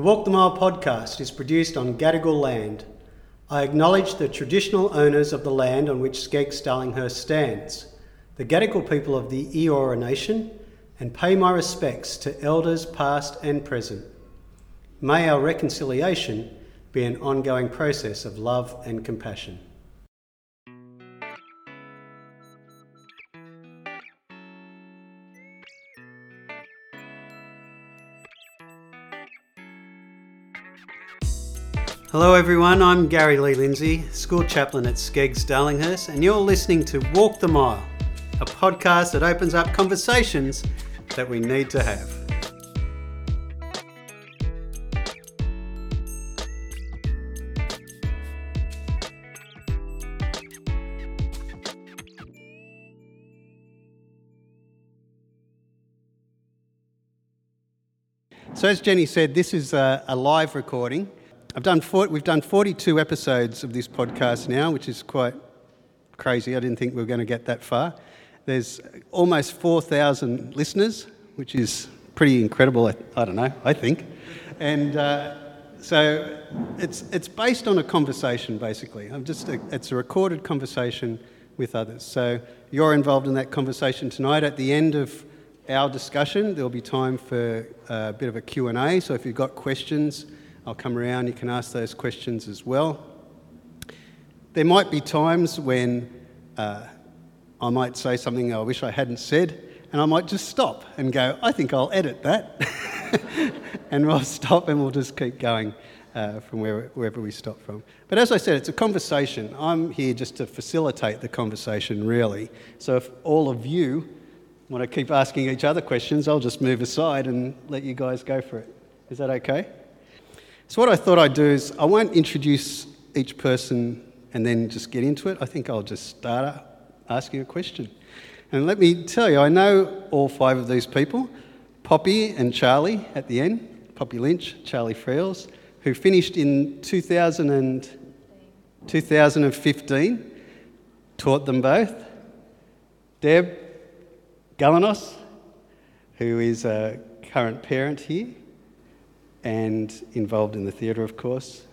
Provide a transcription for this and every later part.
The Walk the Mile podcast is produced on Gadigal land. I acknowledge the traditional owners of the land on which SCEGGS Darlinghurst stands, the Gadigal people of the Eora Nation, and pay my respects to elders past and present. May our reconciliation be an ongoing process of love and compassion. Hello, everyone. I'm Gary Lee Lindsay, school chaplain at SCEGGS Darlinghurst, and you're listening to Walk the Mile, a podcast that opens up conversations that we need to have. So, as Jenny said, this is a, a live recording. I've done four, we've done 42 episodes of this podcast now, which is quite crazy. I didn't think we were going to get that far. There's almost 4,000 listeners, which is pretty incredible, I don't know, I think. And uh, so it's, it's based on a conversation, basically. I'm just a, it's a recorded conversation with others. So you're involved in that conversation tonight. At the end of our discussion, there'll be time for a bit of a Q&A. So if you've got questions, I'll come around, you can ask those questions as well. There might be times when uh, I might say something I wish I hadn't said, and I might just stop and go, I think I'll edit that. and we'll stop and we'll just keep going uh, from where, wherever we stop from. But as I said, it's a conversation. I'm here just to facilitate the conversation, really. So if all of you want to keep asking each other questions, I'll just move aside and let you guys go for it. Is that okay? So, what I thought I'd do is I won't introduce each person and then just get into it. I think I'll just start asking a question. And let me tell you, I know all five of these people Poppy and Charlie at the end, Poppy Lynch, Charlie Friels, who finished in 2000 and 2015, taught them both. Deb Galanos, who is a current parent here, and involved in the theatre, of course.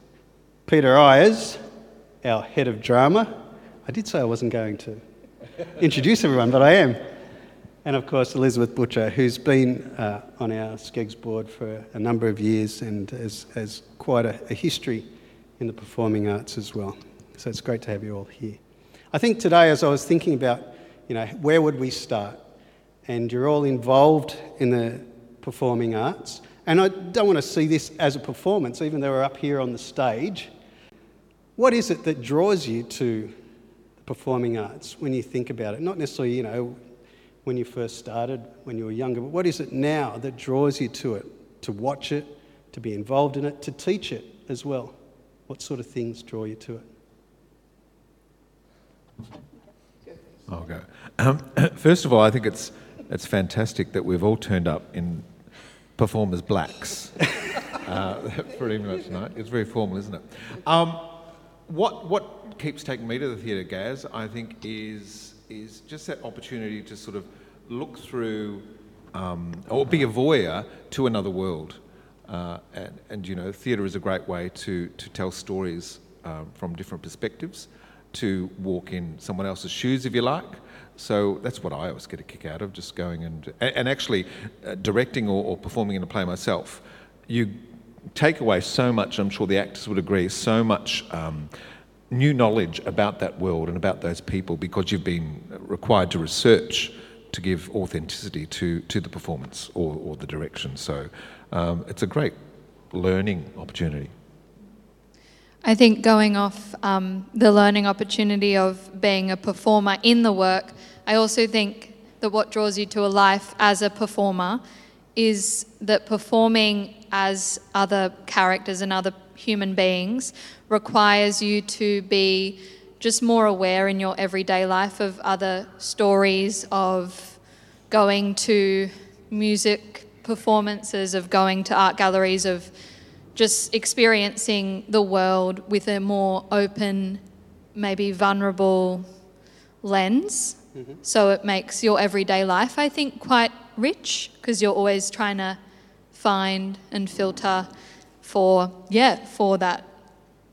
Peter Eyers, our head of drama. I did say I wasn't going to introduce everyone, but I am. And of course, Elizabeth Butcher, who's been uh, on our SCEGGS board for a number of years and has, has quite a, a history in the performing arts as well. So it's great to have you all here. I think today, as I was thinking about, you know, where would we start? And you're all involved in the performing arts. And I don't want to see this as a performance, even though we're up here on the stage. What is it that draws you to the performing arts when you think about it? Not necessarily, you know, when you first started, when you were younger, but what is it now that draws you to it? To watch it, to be involved in it, to teach it as well? What sort of things draw you to it? I'll go. Um, first of all, I think it's, it's fantastic that we've all turned up in perform as blacks uh, pretty much tonight. It's very formal, isn't it? Um, what, what keeps taking me to the theatre, Gaz, I think, is, is just that opportunity to sort of look through um, or be a voyeur to another world. Uh, and, and, you know, theatre is a great way to, to tell stories um, from different perspectives, to walk in someone else's shoes, if you like, so that's what I always get a kick out of, just going and and actually uh, directing or, or, performing in a play myself. You take away so much. I'm sure the actors would agree. So much. Um, new knowledge about that world and about those people because you've been required to research to give authenticity to, to the performance or, or the direction. So um, it's a great learning opportunity. I think going off um, the learning opportunity of being a performer in the work, I also think that what draws you to a life as a performer is that performing as other characters and other human beings requires you to be just more aware in your everyday life of other stories, of going to music performances, of going to art galleries, of just experiencing the world with a more open, maybe vulnerable lens. Mm-hmm. So it makes your everyday life, I think, quite rich because you're always trying to find and filter for yeah for that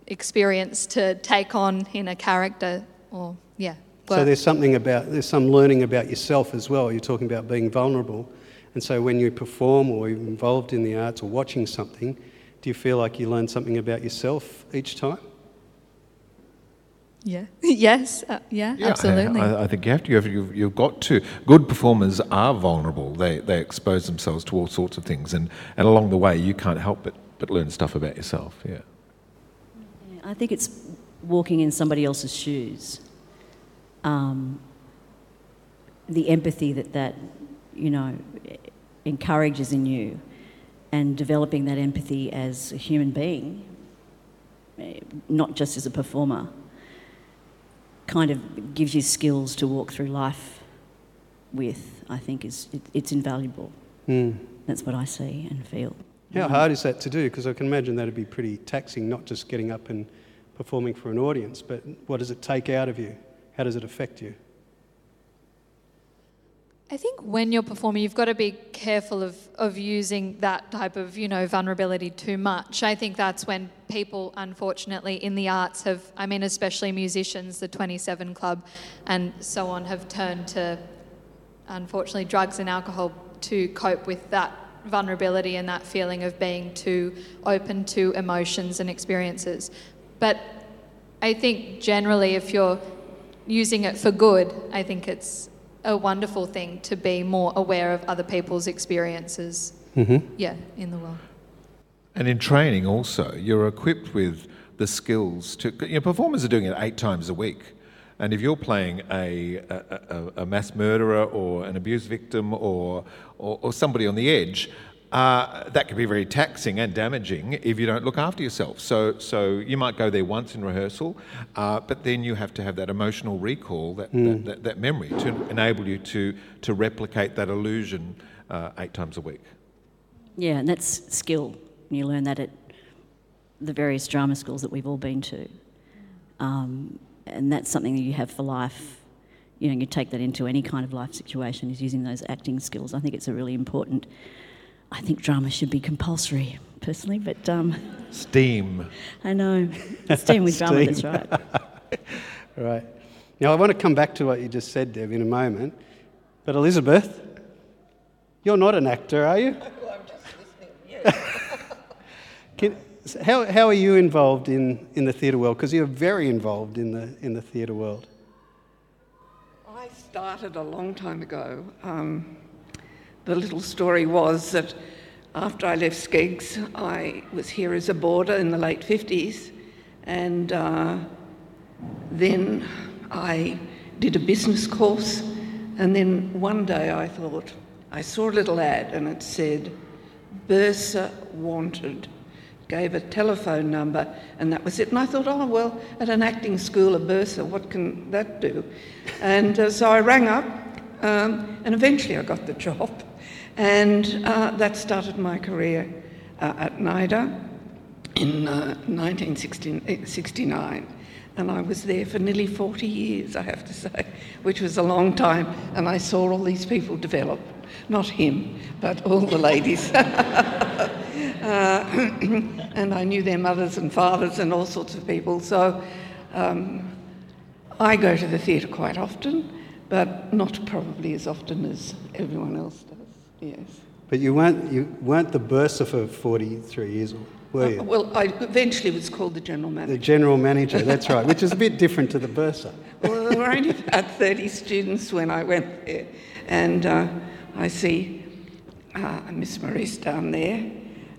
experience to take on in a character or yeah. So there's something about there's some learning about yourself as well. You're talking about being vulnerable, and so when you perform or you're involved in the arts or watching something, do you feel like you learn something about yourself each time? Yeah yes uh, yeah, Yeah, absolutely. I, I think you have to. You've, you've, you've got to. Good performers are vulnerable. They they expose themselves to all sorts of things, and, and along the way, you can't help but, but learn stuff about yourself. Yeah. I think it's walking in somebody else's shoes. Um, the empathy that that, you know, encourages in you, and developing that empathy as a human being, eh, not just as a performer, kind of gives you skills to walk through life with. I think is it, it's invaluable. Hmm. That's what I see and feel. How hard is that to do? Because I can imagine that'd be pretty taxing, not just getting up and performing for an audience, but what does it take out of you? How does it affect you? I think when you're performing, you've got to be careful of, of using that type of, you know, vulnerability too much. I think that's when people, unfortunately, in the arts have, I mean, especially musicians, the 27 Club and so on, have turned to, unfortunately, drugs and alcohol to cope with that vulnerability and that feeling of being too open to emotions and experiences. But I think generally, if you're using it for good, I think it's a wonderful thing to be more aware of other people's experiences. Mm-hmm. Yeah, in the world. And in training, also, you're equipped with the skills to. You know, performers are doing it eight times a week. And if you're playing a, a, a, a mass murderer or an abuse victim or, or, or somebody on the edge, uh, that can be very taxing and damaging if you don't look after yourself. So, so you might go there once in rehearsal, uh, but then you have to have that emotional recall, that, that, that, that memory, to enable you to, to replicate that illusion uh, eight times a week. Yeah, and that's skill. You learn that at the various drama schools that we've all been to. Um, and that's something that you have for life. You know, you take that into any kind of life situation, is using those acting skills. I think it's a really important. I think drama should be compulsory, personally, but um, Steam. I know. Steam with drama, that's right. Right. Now, I want to come back to what you just said, Deb, in a moment. But Elizabeth, you're not an actor, are you? I'm just Can, how, how are you involved in, in the theatre world? Because you're very involved in the, in the theatre world. I started a long time ago. Um, the little story was that after I left SCEGGS, I was here as a boarder in the late 50s, and uh, then I did a business course. And then one day I thought, I saw a little ad and it said, Bursar wanted. Gave a telephone number, and that was it. And I thought, oh, well, at an acting school at Bursa, what can that do? And uh, so I rang up, um, and eventually I got the job. And uh, that started my career uh, at NIDA in uh, 1969. And I was there for nearly 40 years, I have to say, which was a long time. And I saw all these people develop. Not him, but all the ladies. Uh, and I knew their mothers and fathers and all sorts of people. So um, I go to the theatre quite often, but not probably as often as everyone else does. Yes. But you weren't, you weren't the bursar for 43 years, were you? Well, I eventually was called the general manager. The general manager, that's right, which is a bit different to the bursar. Well, there were only about 30 students when I went there. And uh, I see uh, Miss Morice down there,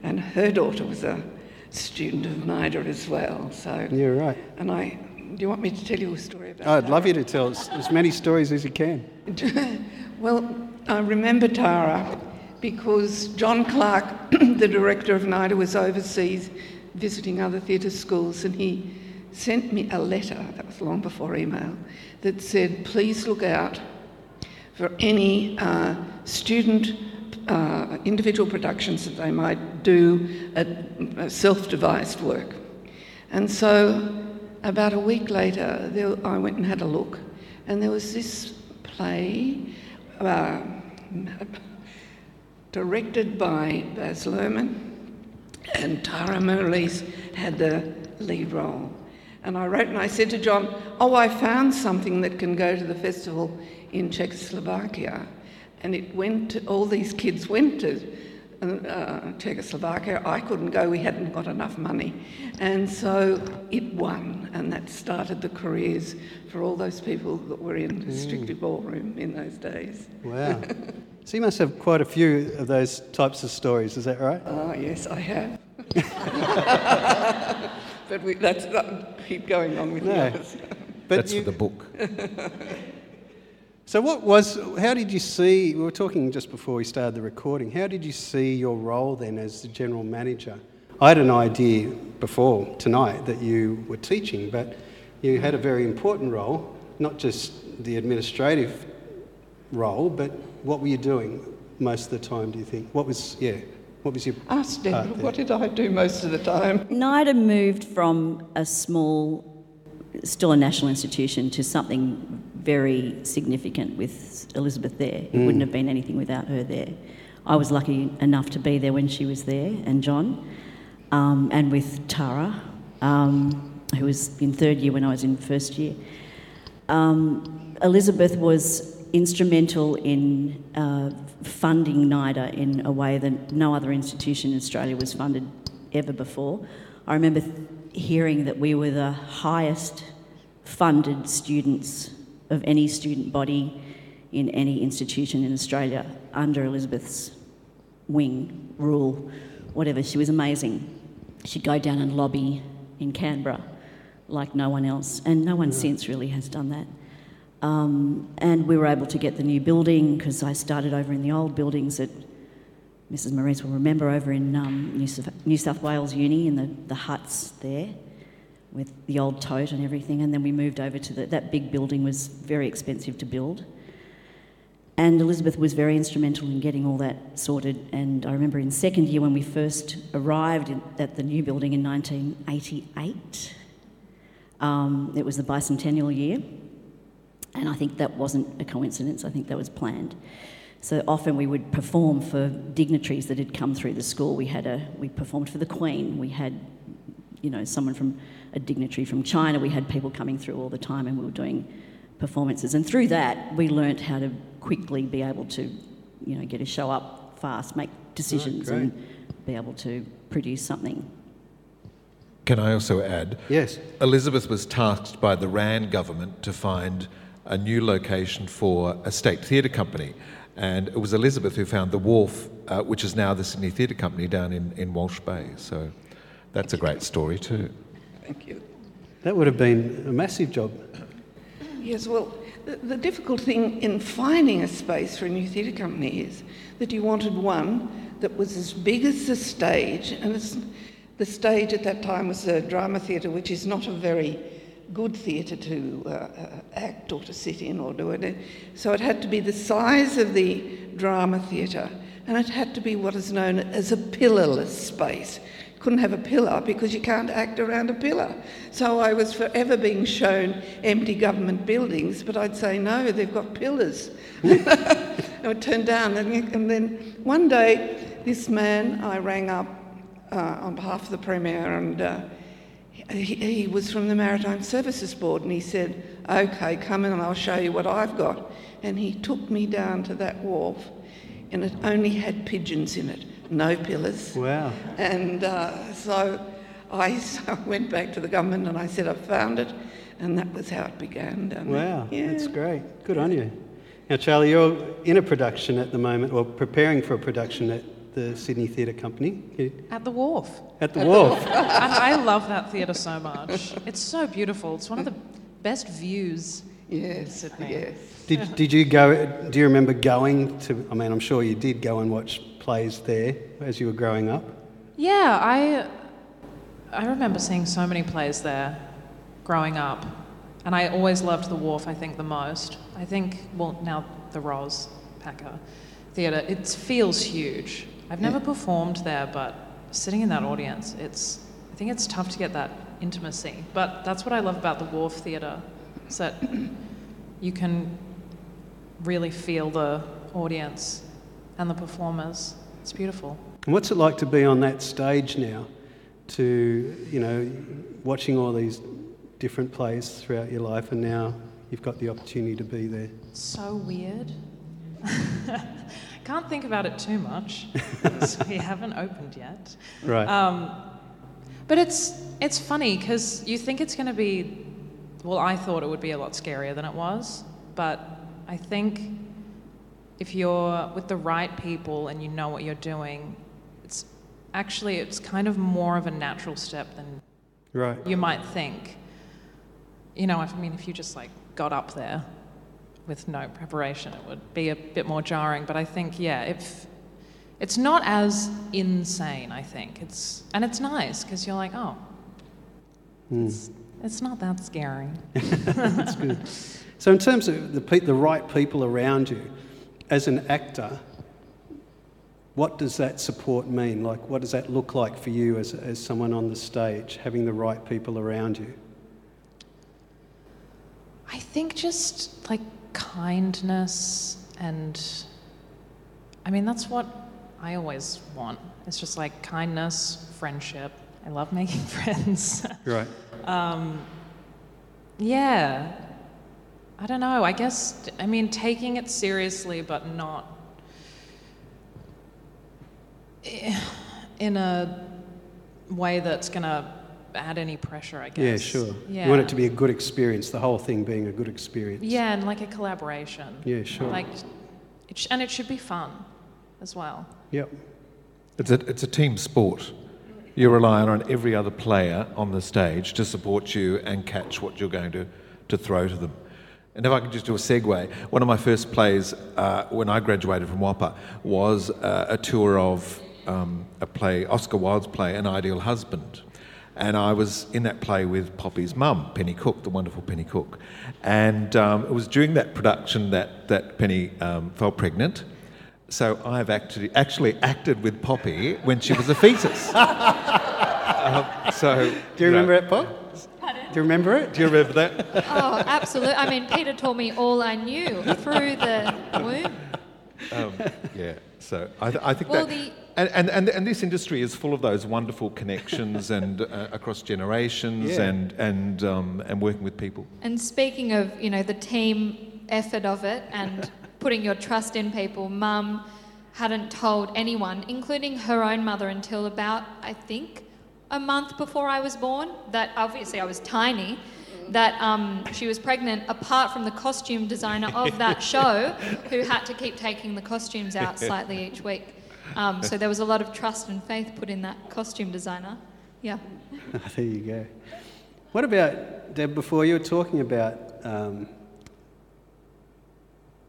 and her daughter was a student of NIDA as well. So, You're right. and I, do you want me to tell you a story about I'd that? love you to tell us as many stories as you can. well, I remember Tara because John Clark, the director of NIDA, was overseas visiting other theatre schools and he sent me a letter, that was long before email, that said, please look out for any uh, student uh, individual productions that they might do at uh, self-devised work. And so about a week later, there, I went and had a look, and there was this play uh, directed by Baz Luhrmann and Tara Morice had the lead role. And I wrote and I said to John, Oh, I found something that can go to the festival in Czechoslovakia. And it went, to, all these kids went to uh, Czechoslovakia. I couldn't go, we hadn't got enough money. And so it won, and that started the careers for all those people that were in the Strictly mm. Ballroom in those days. Wow. so you must have quite a few of those types of stories, is that right? Oh, yes, I have. but we, that's not, keep going on with No. the others. But That's you- for the book. So, what was, how did you see, we were talking just before we started the recording, how did you see your role then as the general manager? I had an idea before tonight that you were teaching, but you had a very important role, not just the administrative role, but what were you doing most of the time, do you think? What was, yeah, what was your. Ask Deborah, there? what did I do most of the time? NIDA moved from a small, still a national institution, to something very significant with Elizabeth there. It wouldn't mm. have been anything without her there. I was lucky enough to be there when she was there, and John, um, and with Tara, um, who was in third year when I was in first year. Um, Elizabeth was instrumental in uh, funding NIDA in a way that no other institution in Australia was funded ever before. I remember th- hearing that we were the highest funded students of any student body in any institution in Australia under Elizabeth's wing, rule, whatever. She was amazing. She'd go down and lobby in Canberra like no one else, and no one since really has done that. Um, and we were able to get the new building because I started over in the old buildings at Mrs. Morice will remember over in um, New, South, New South Wales Uni in the, the huts there with the old tote and everything. And then we moved over to the, that big building was very expensive to build. And Elizabeth was very instrumental in getting all that sorted. And I remember in second year when we first arrived in, at the new building in 1988, um, it was the bicentennial year. And I think that wasn't a coincidence, I think that was planned. So often we would perform for dignitaries that had come through the school. We had a we performed for the Queen. We had, you know, someone from a dignitary from China. We had people coming through all the time, and we were doing performances. And through that, we learnt how to quickly be able to, you know, get a show up fast, make decisions, great. and be able to produce something. Can I also add? Yes. Elizabeth was tasked by the Wran government to find a new location for a state theatre company. And it was Elizabeth who found the Wharf, uh, which is now the Sydney Theatre Company down in, in Walsh Bay. So that's a great story too. Thank you. That would have been a massive job. Yes, well, the, the difficult thing in finding a space for a new theatre company is that you wanted one that was as big as the stage, and the stage at that time was a drama theatre, which is not a very good theatre to uh, uh, act or to sit in or do it. So it had to be the size of the drama theatre, and it had to be what is known as a pillarless space. Couldn't have a pillar because you can't act around a pillar. So I was forever being shown empty government buildings, but I'd say no, they've got pillars. I would turn down, and, then one day, this man I rang up uh, on behalf of the Premier, and uh, he, he was from the Maritime Services Board, and he said, Okay, come in and I'll show you what I've got. And he took me down to that wharf, and it only had pigeons in it, no pillars. Wow. And uh, so I so went back to the government and I said, I found it, and that was how it began. And, Wow, yeah. that's great. Good on you. Now, Charlie, you're in a production at the moment, or preparing for a production at the Sydney Theatre Company You- At the wharf. at the Wharf. and I love that theatre so much. It's so beautiful. It's one of the best views. Yes, Sydney. yes. Did, did you go? Do you remember going to? I mean, I'm sure you did go and watch plays there as you were growing up. Yeah, I I remember seeing so many plays there growing up. And I always loved the wharf, I think, the most. I think, well, now the Ros Packer Theatre, it feels huge. I've never performed there, but sitting in that audience, it's, I think it's tough to get that intimacy. But that's what I love about the Wharf Theatre, is that you can really feel the audience and the performers. It's beautiful. And what's it like to be on that stage now? To, you know, watching all these different plays throughout your life, and now you've got the opportunity to be there. So weird. Can't think about it too much. we haven't opened yet. Right. Um, but it's it's funny because you think it's going to be. Well, I thought it would be a lot scarier than it was, but I think if you're with the right people and you know what you're doing, it's actually it's kind of more of a natural step than right. you might think. You know, I mean, if you just like got up there with no preparation, it would be a bit more jarring. But I think, yeah, if it's not as insane, I think it's and it's nice because you're like, oh, hmm. it's, it's not that scary. That's good. So, in terms of the, pe- the right people around you, as an actor, what does that support mean? Like, what does that look like for you as, as someone on the stage, having the right people around you? I think just like kindness and I mean that's what I always want. It's just like kindness, friendship. I love making friends. Right. Um, yeah. I don't know. I guess I mean taking it seriously but not in a way that's going to add any pressure, I guess. Yeah, sure. Yeah. You want it to be a good experience, the whole thing being a good experience. Yeah, and like a collaboration. Yeah, sure. Like, it sh- and it should be fun as well. Yep. It's a, it's a team sport. You're relying on every other player on the stage to support you and catch what you're going to, to throw to them. And if I could just do a segue, one of my first plays uh, when I graduated from WAAPA was uh, a tour of um, a play, Oscar Wilde's play, An Ideal Husband. And I was in that play with Poppy's mum, Penny Cook, the wonderful Penny Cook. And um, it was during that production that, that Penny um, fell pregnant. So I've actually, actually acted with Poppy when she was a fetus. Um, so, Do you know- remember it, Bob? Do you remember it? Do you remember that? Oh, absolutely. I mean, Peter taught me all I knew through the womb. Um, yeah. So I, th- I think Well, that, the- and, and, and, and this industry is full of those wonderful connections and uh, across generations Yeah. and and um, and working with people. And speaking of, you know, the team effort of it and putting your trust in people, Mum hadn't told anyone, including her own mother, until about, I think, a month before I was born. That obviously I was tiny. That um, she was pregnant, apart from the costume designer of that show, who had to keep taking the costumes out slightly each week. Um, so there was a lot of trust and faith put in that costume designer. Yeah. there you go. What about, Deb, before you were talking about um,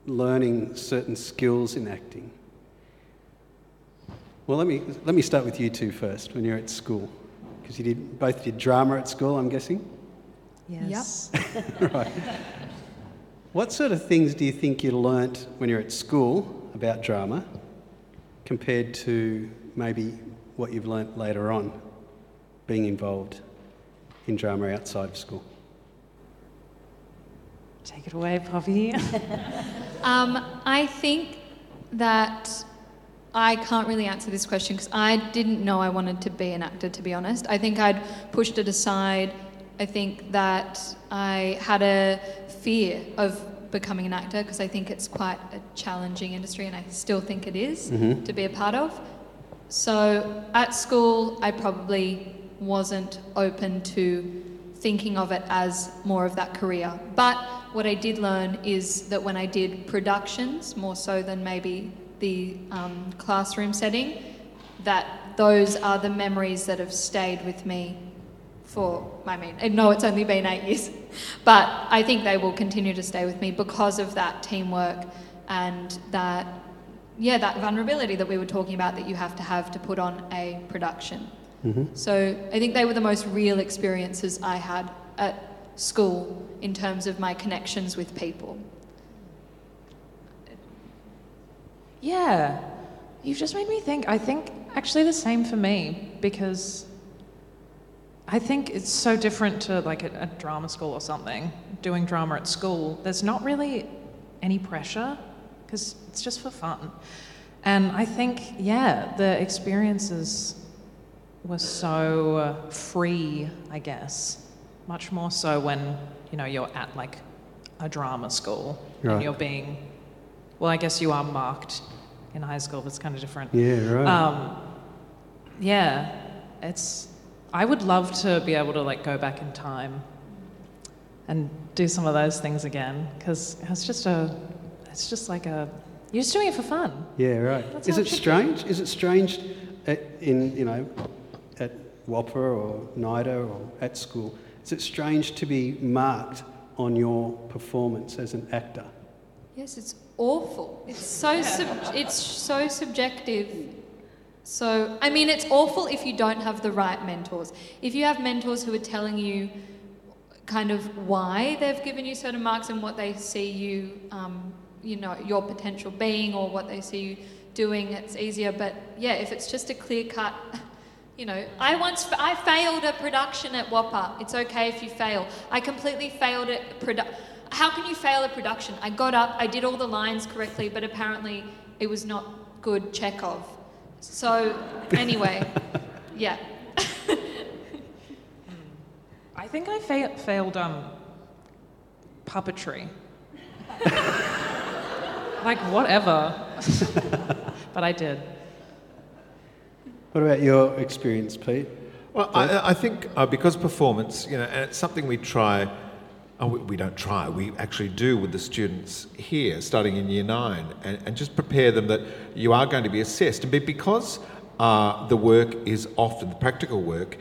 learning certain skills in acting? Well, let me, let me start with you two first when you're at school. Because you did, both did drama at school, I'm guessing. Yes. right. What sort of things do you think you learnt when you're at school about drama compared to maybe what you've learnt later on being involved in drama outside of school? Take it away, Poppy. Um, I think that I can't really answer this question because I didn't know I wanted to be an actor, to be honest. I think I'd pushed it aside. I think that I had a fear of becoming an actor because I think it's quite a challenging industry and I still think it is mm-hmm. to be a part of. So at school, I probably wasn't open to thinking of it as more of that career. But what I did learn is that when I did productions, more so than maybe the um, classroom setting, that those are the memories that have stayed with me for, I mean, I know it's only been eight years, but I think they will continue to stay with me because of that teamwork and that, yeah, that vulnerability that we were talking about that you have to have to put on a production. So I think they were the most real experiences I had at school in terms of my connections with people. Yeah, you've just made me think. I think actually the same for me because I think it's so different to like a, a drama school or something. Doing drama at school, there's not really any pressure because it's just for fun. And I think, yeah, the experiences were so uh, free, I guess. Much more so when, you know, you're at like a drama school Right. and you're being, well, I guess you are marked in high school, but it's kind of different. Yeah, right. Um, yeah, it's. I would love to be able to like go back in time and do some of those things again because it's just a. It's just like a. You're just doing it for fun. Yeah, right. That's Is it it should be. strange? Is it strange at, in, you know, at WAAPA or NIDA or at school? Is it strange to be marked on your performance as an actor? Yes, it's awful. It's so sub- it's so subjective. So I mean, it's awful if you don't have the right mentors. If you have mentors who are telling you kind of why they've given you certain marks and what they see you, um, you know, your potential being or what they see you doing, it's easier. But yeah, if it's just a clear cut. You know, I once I failed a production at WAAPA. It's okay if you fail. I completely failed at produ- How can you fail a production? I got up, I did all the lines correctly, but apparently it was not good Chekhov. So anyway, yeah. I think I fa- failed um, puppetry. like whatever, but I did. What about your experience, Pete? Well, I, I think uh, because performance, you know, and it's something we try. Oh, we, don't try. We actually do with the students here, starting in year nine, and, and just prepare them that you are going to be assessed. And because uh, the work is often the practical work,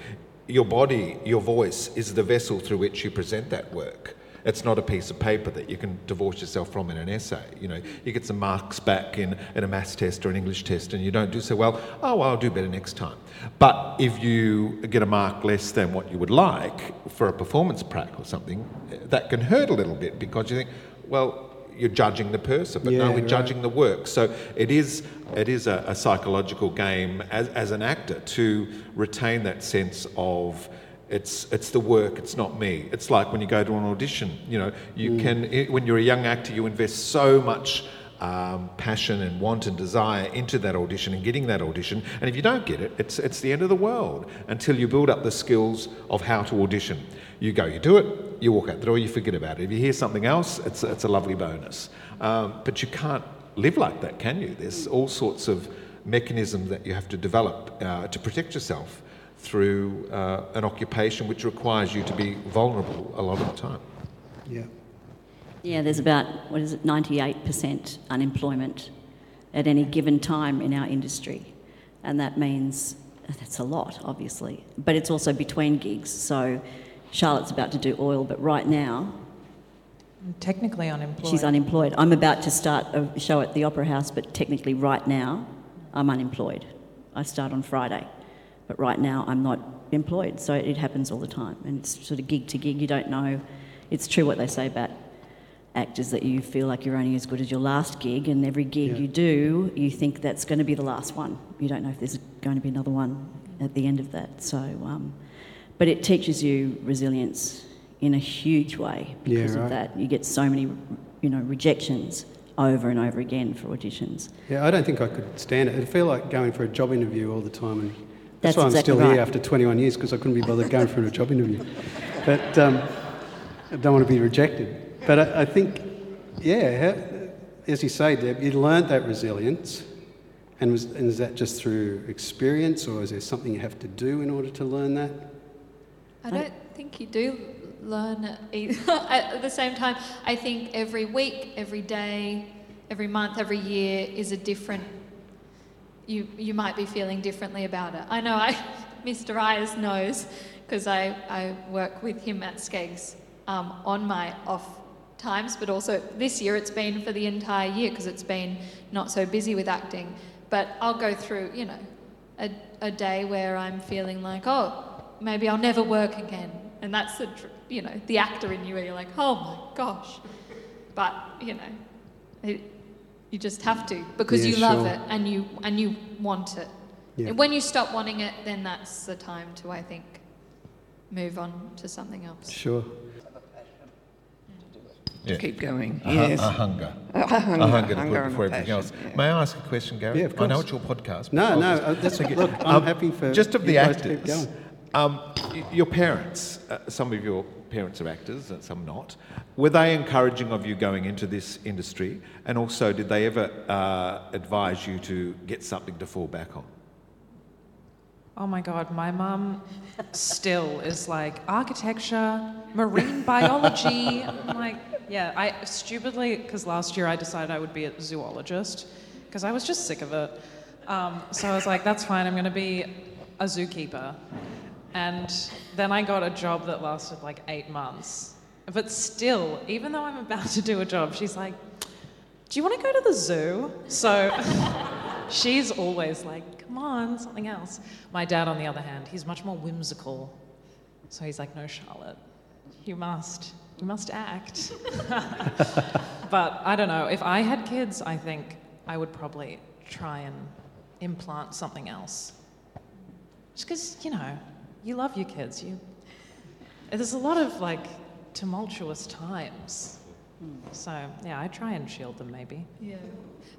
your body, your voice is the vessel through which you present that work. It's not a piece of paper that you can divorce yourself from in an essay. You know, you get some marks back in, in a maths test or an English test and you don't do so well. Oh, well, I'll do better next time. But if you get a mark less than what you would like for a performance prac or something, that can hurt a little bit because you think, well, you're judging the person, but no, Yeah, we're right. judging the work. So it is, it is a, a psychological game as, as an actor to retain that sense of it's, it's the work, it's not me. It's like when you go to an audition, you know, you can, i when you're a young actor, you invest so much um, passion and want and desire into that audition and getting that audition. And if you don't get it, it's, it's the end of the world until you build up the skills of how to audition. You go, you do it, you walk out the door, you forget about it. If you hear something else, it's, it's a lovely bonus. Um, but you can't live like that, can you? There's all sorts of mechanisms that you have to develop uh, to protect yourself through uh, an occupation which requires you to be vulnerable a lot of the time. Yeah. Yeah, there's about, what is it, 98% unemployment at any given time in our industry. And that means that's a lot, obviously. But it's also between gigs. So Charlotte's about to do oil, but right now I'm technically unemployed. she's unemployed. I'm about to start a show at the Opera House, but technically right now I'm unemployed. I start on Friday, but right now I'm not employed. So it happens all the time. And it's sort of gig to gig. You don't know. It's true what they say about actors that you feel like you're only as good as your last gig, and every gig Yeah. you do, you think that's going to be the last one. You don't know if there's going to be another one at the end of that. So, um, but it teaches you resilience in a huge way Yeah, because right. of that. You get so many, you know, rejections over and over again for auditions. Yeah, I don't think I could stand it. It'd feel like going for a job interview all the time. And that's, That's why I'm still right. here after 21 years because I couldn't be bothered going for a job interview. But um, I don't want to be rejected. But I, I think, yeah, how, as you say, Deb, you learnt that resilience. And, was, and is that just through experience or is there something you have to do in order to learn that? I don't think you do learn it either. At the same time, I think every week, every day, every month, every year is a different. You you might be feeling differently about it. I know. I Mr. Eyers knows because I I work with him at SCEGGS um, on my off times, but also this year it's been for the entire year because it's been not so busy with acting. But I'll go through, you know, a, a day where I'm feeling like, oh, maybe I'll never work again. And that's the, you know, the actor in you where you're like, oh my gosh. But, you know, it, you just have to because Yeah, you love sure. it and you, and you want it. Yeah. And when you stop wanting it, then that's the time to, I think, move on to something else. Sure. Yeah. keep going. A, yes. a hunger. A hunger, a hunger to hunger put before a everything else. yeah. May I ask a question, Gary? Yeah, of course. I know it's your podcast. No, I'll no, just- uh, that's, Okay. look, I'm Um, happy for Just of you the guys to keep actors, going. Um, your parents, uh, some of your parents are actors and some not. Were they encouraging of you going into this industry? And also, did they ever uh, advise you to get something to fall back on? Oh my God, my mum still is like architecture, marine biology. I'm like, yeah, I stupidly, because last year I decided I would be a zoologist because I was just sick of it. Um, so I was like, that's fine, I'm going to be a zookeeper. And then I got a job that lasted like eight months. But still, even though I'm about to do a job, she's like, do you want to go to the zoo? So she's always like, come on, something else. My dad, on the other hand, he's much more whimsical. So he's like, no, Charlotte, you must, you must act. but I don't know. If I had kids, I think I would probably try and implant something else. Just because, you know, you love your kids. You, there's a lot of like tumultuous times. Hmm. So, yeah, I try and shield them maybe. Yeah.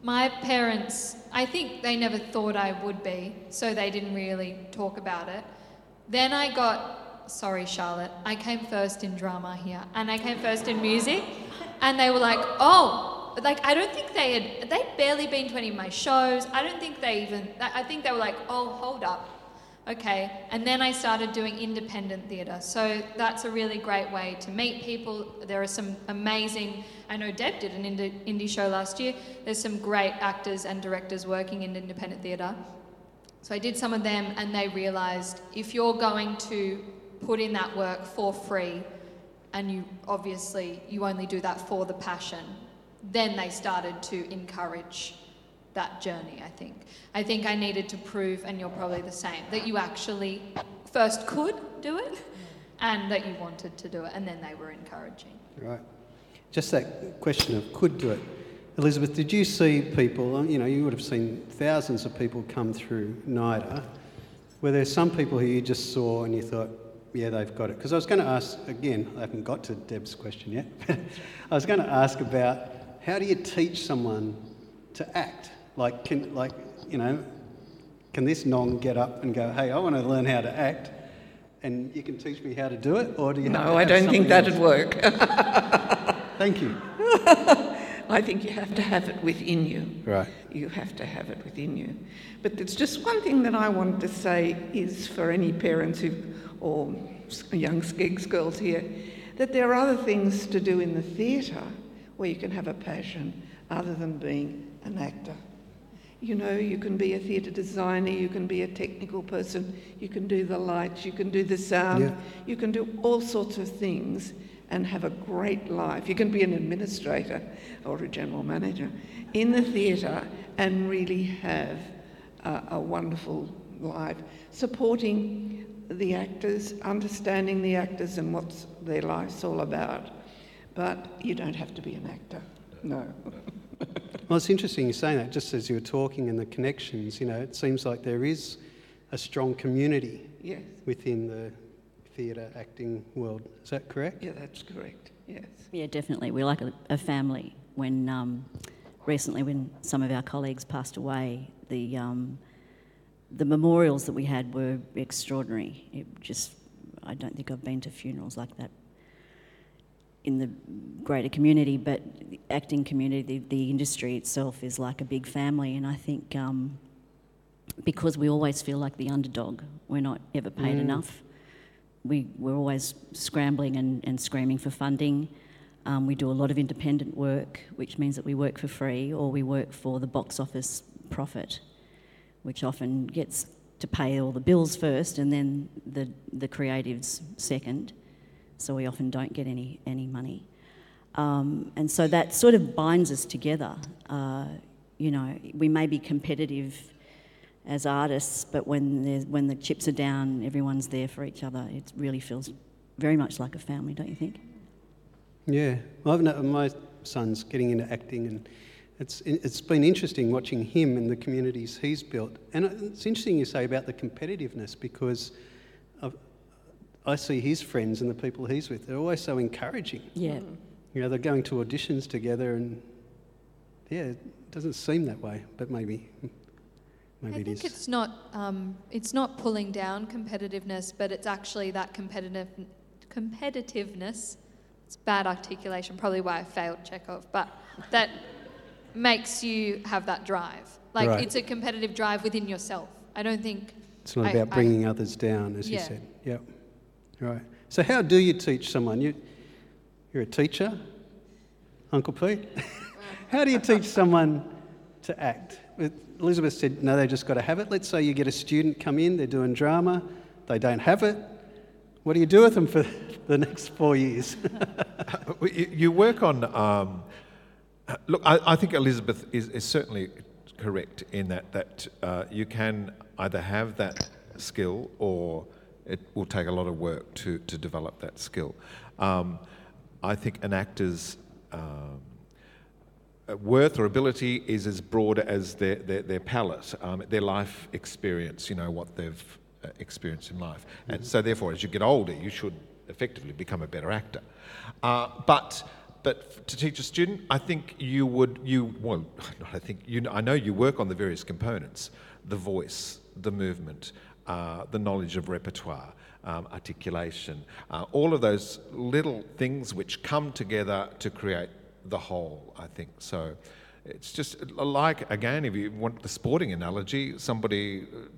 My parents, I think they never thought I would be, so they didn't really talk about it. Then I got, sorry, Charlotte, I came first in drama here, and I came first in music, and they were like, oh, like I don't think they had, they'd barely been to any of my shows. I don't think they even, I think they were like, oh, hold up. Okay, and then I started doing independent theatre. So that's a really great way to meet people. There are some amazing, I know Deb did an indie, show last year. There's some great actors and directors working in independent theatre. So I did some of them, and they realised if you're going to put in that work for free, and you obviously you only do that for the passion, then they started to encourage that journey. I think. I think I needed to prove, and you're probably the same, that you actually first could do it, and that you wanted to do it, and then they were encouraging. Right. Just that question of could do it. Elizabeth, did you see people, uh, you know, you would have seen thousands of people come through NIDA. Were there some people who you just saw and you thought, yeah, they've got it? Because I was going to ask, again, I haven't got to Deb's question yet. I was going to ask about how do you teach someone to act? Like, can, like, you know, can this nong get up and go, hey, I want to learn how to act? And you can teach me how to do it? Or do you have No, I don't think that'd else? work. Thank you. I think you have to have it within you. Right. You have to have it within you. But there's just one thing that I wanted to say is for any parents who, or young SCEGGS girls here, that there are other things to do in the theatre where you can have a passion other than being an actor. You know, you can be a theatre designer, you can be a technical person, you can do the lights, you can do the sound, Yeah. you can do all sorts of things and have a great life. You can be an administrator or a general manager in the theatre and really have a, a wonderful life, supporting the actors, understanding the actors and what their life's all about. But you don't have to be an actor, no. Well, it's interesting you saying that, just as you were talking and the connections, you know, it seems like there is a strong community yes, within the theatre acting world. Is that correct? yeah, that's correct, yes. Yeah, definitely. We're like a, a family. When um, recently, when some of our colleagues passed away, the um, the memorials that we had were extraordinary. It just, I don't think I've been to funerals like that in the greater community, but the acting community, the, the industry itself is like a big family, and I think um, because we always feel like the underdog, we're not ever paid enough. We, we're always scrambling and, and screaming for funding. Um, we do a lot of independent work, which means that we work for free or we work for the box office profit, which often gets to pay all the bills first and then the, the creatives second. So we often don't get any, any money. Um, and so that sort of binds us together. Uh, you know, we may be competitive as artists, but when, when the chips are down, everyone's there for each other. It really feels very much like a family, don't you think? Yeah. Well, my son's getting into acting, and it's it's been interesting watching him and the communities he's built. And it's interesting you say about the competitiveness because I've, I see his friends and the people he's with. They're always so encouraging. Yeah. You know, they're going to auditions together, and yeah, it doesn't seem that way, but maybe, maybe I it think is. it's not um, it's not pulling down competitiveness, but it's actually that competitive competitiveness. It's bad articulation, probably why I failed Chekhov, but that makes you have that drive. Like Right. it's a competitive drive within yourself. I don't think It's not I- about I- bringing others down, as you said. Yep. Right. So, how do you teach someone? You, you're a teacher, Uncle Pete. how do you teach someone to act? Elizabeth said, no, they just got to have it. Let's say you get a student come in, they're doing drama, they don't have it. What do you do with them for the next four years? You work on. Um, look, I, I think Elizabeth is, is certainly correct in that that uh, you can either have that skill or it will take a lot of work to, to develop that skill. Um, I think an actor's um, uh, worth or ability is as broad as their, their, their palette, um, their life experience, you know, what they've uh, experienced in life. And so, therefore, as you get older, you should effectively become a better actor. Uh, but but to teach a student, I think you would, you, well, not I think, you, I know you work on the various components the voice, the movement, uh, the knowledge of repertoire, um, articulation, uh, all of those little things which come together to create the whole, I think. So it's just like, again, if you want the sporting analogy, somebody uh,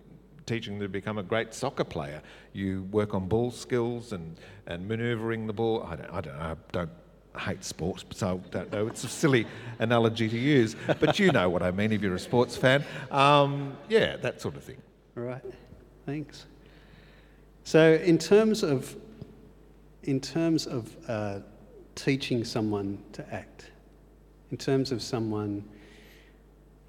teaching them to become a great soccer player, you work on ball skills and, and manoeuvring the ball. I don't, I don't know, I don't hate sports, so I don't know. It's a silly analogy to use, but you know what I mean if you're a sports fan. Um, yeah, that sort of thing. Right, thanks. So, in terms of, in terms of uh, teaching someone to act, in terms of someone,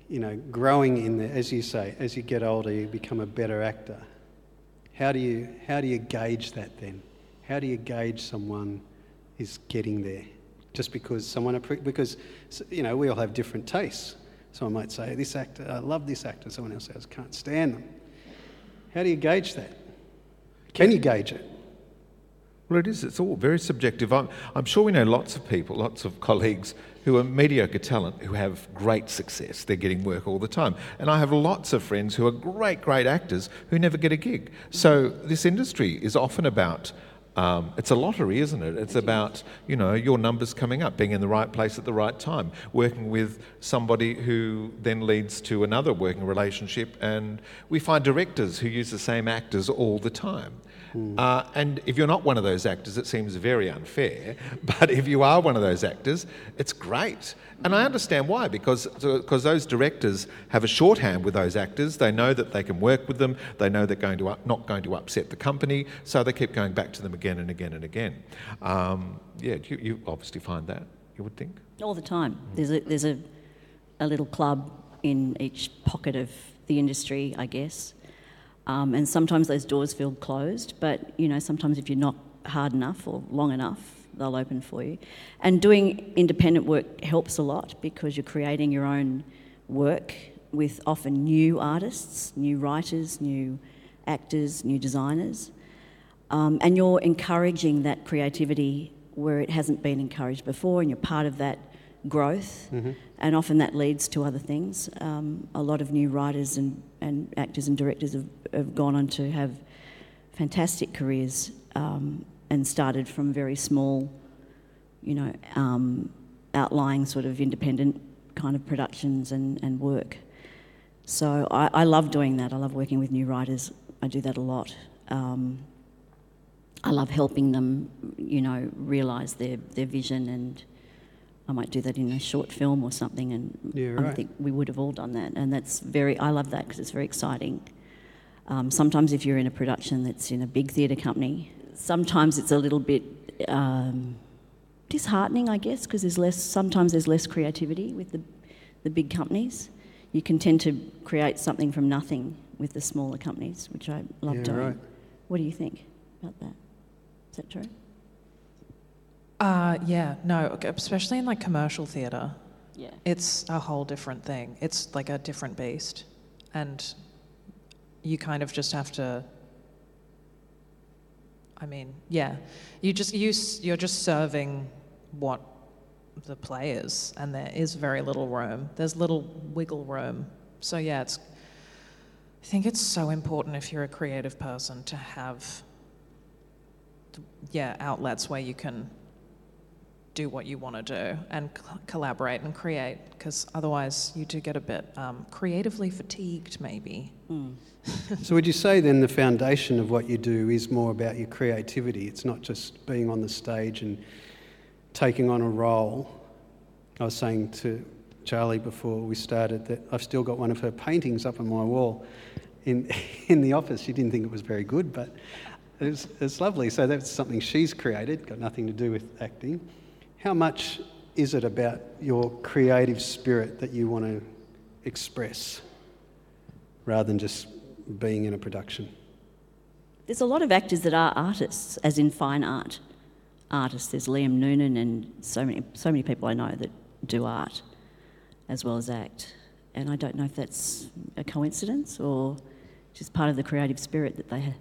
you know, growing in there, as you say, as you get older, you become a better actor. How do you how do you gauge that then? How do you gauge someone is getting there? Just because someone because you know we all have different tastes. Someone might say this actor, I love this actor. Someone else says, can't stand them. How do you gauge that? Can you gauge it? Well, it is. It's all very subjective. I'm, I'm sure we know lots of people, lots of colleagues who are mediocre talent who have great success. They're getting work all the time. And I have lots of friends who are great, great actors who never get a gig. So this industry is often about. Um, it's a lottery, isn't it? It's about you know your numbers coming up, being in the right place at the right time, working with somebody who then leads to another working relationship, and we find directors who use the same actors all the time. Uh, and if you're not one of those actors, it seems very unfair. But if you are one of those actors, it's great. And I understand why, because, because those directors have a shorthand with those actors. They know that they can work with them. They know they're going to, up- not going to upset the company. So they keep going back to them again and again and again. Um, yeah, you, you obviously find that, you would think. All the time. There's a, there's a, a little club in each pocket of the industry, I guess. Um, and sometimes those doors feel closed, but you know, sometimes if you're not hard enough or long enough, they'll open for you. And doing independent work helps a lot because you're creating your own work with often new artists, new writers, new actors, new designers. Um, and you're encouraging that creativity where it hasn't been encouraged before, and you're part of that growth. And often that leads to other things. Um, a lot of new writers and, and actors and directors have, have gone on to have fantastic careers um, and started from very small, you know, um, outlying sort of independent kind of productions and, and work. So I, I love doing that. I love working with new writers. I do that a lot. Um, I love helping them, you know, realise their, their vision and I might do that in a short film or something and Yeah, I think we would have all done that and that's very, I love that because it's very exciting. Um, sometimes if you're in a production that's in a big theatre company, sometimes it's a little bit um, disheartening, I guess, because there's less, sometimes there's less creativity with the, the big companies. You can tend to create something from nothing with the smaller companies, which I love Yeah, doing. right. What do you think about that? Is that true? Uh, yeah, no, especially in like commercial theatre, Yeah. it's a whole different thing. It's like a different beast. And you kind of just have to. I mean, yeah, You just you you're just serving what the players, and there is very little room. There's little wiggle room. So yeah, it's. I think it's so important if you're a creative person to have. Yeah, outlets where you can do what you want to do and c- collaborate and create, because otherwise you do get a bit um, creatively fatigued, maybe. So, would you say then the foundation of what you do is more about your creativity? It's not just being on the stage and taking on a role. I was saying to Charlie before we started that I've still got one of her paintings up on my wall in, in the office. She didn't think it was very good, but it's, it's lovely. So, that's something she's created, got nothing to do with acting. How much is it about your creative spirit that you want to express rather than just being in a production? There's a lot of actors that are artists, as in fine art artists. There's Liam Noonan and so many, so many people I know that do art as well as act. And I don't know if that's a coincidence or just part of the creative spirit that they, ha-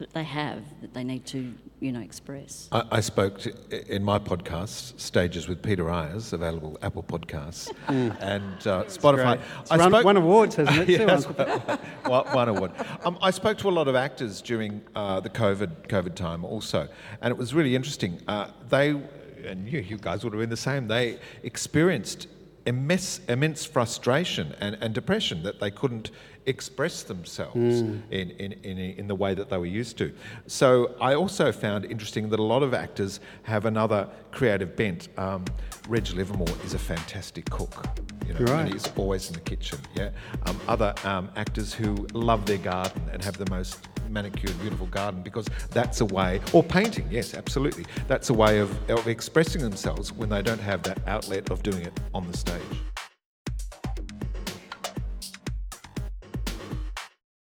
that they have that they need to, you know, express. I, I spoke to, in my podcast, Stages with Peter Eyers, available Apple Podcasts and uh, Spotify. Great. It's won- won awards, hasn't it, too, yes, Uncle one, one award. Um, I spoke to a lot of actors during uh, the COVID COVID time also, and it was really interesting. Uh, they, and you, you guys would have been the same. They experienced immense, immense frustration and, and depression that they couldn't express themselves in, in, in, in the way that they were used to. So I also found interesting that a lot of actors have another creative bent. Um, Reg Livermore is a fantastic cook, you know, Right. and he's always in the kitchen. Yeah, um, other um, actors who love their garden and have the most manicured, beautiful garden because that's a way, or painting, yes, absolutely. That's a way of, of expressing themselves when they don't have that outlet of doing it on the stage.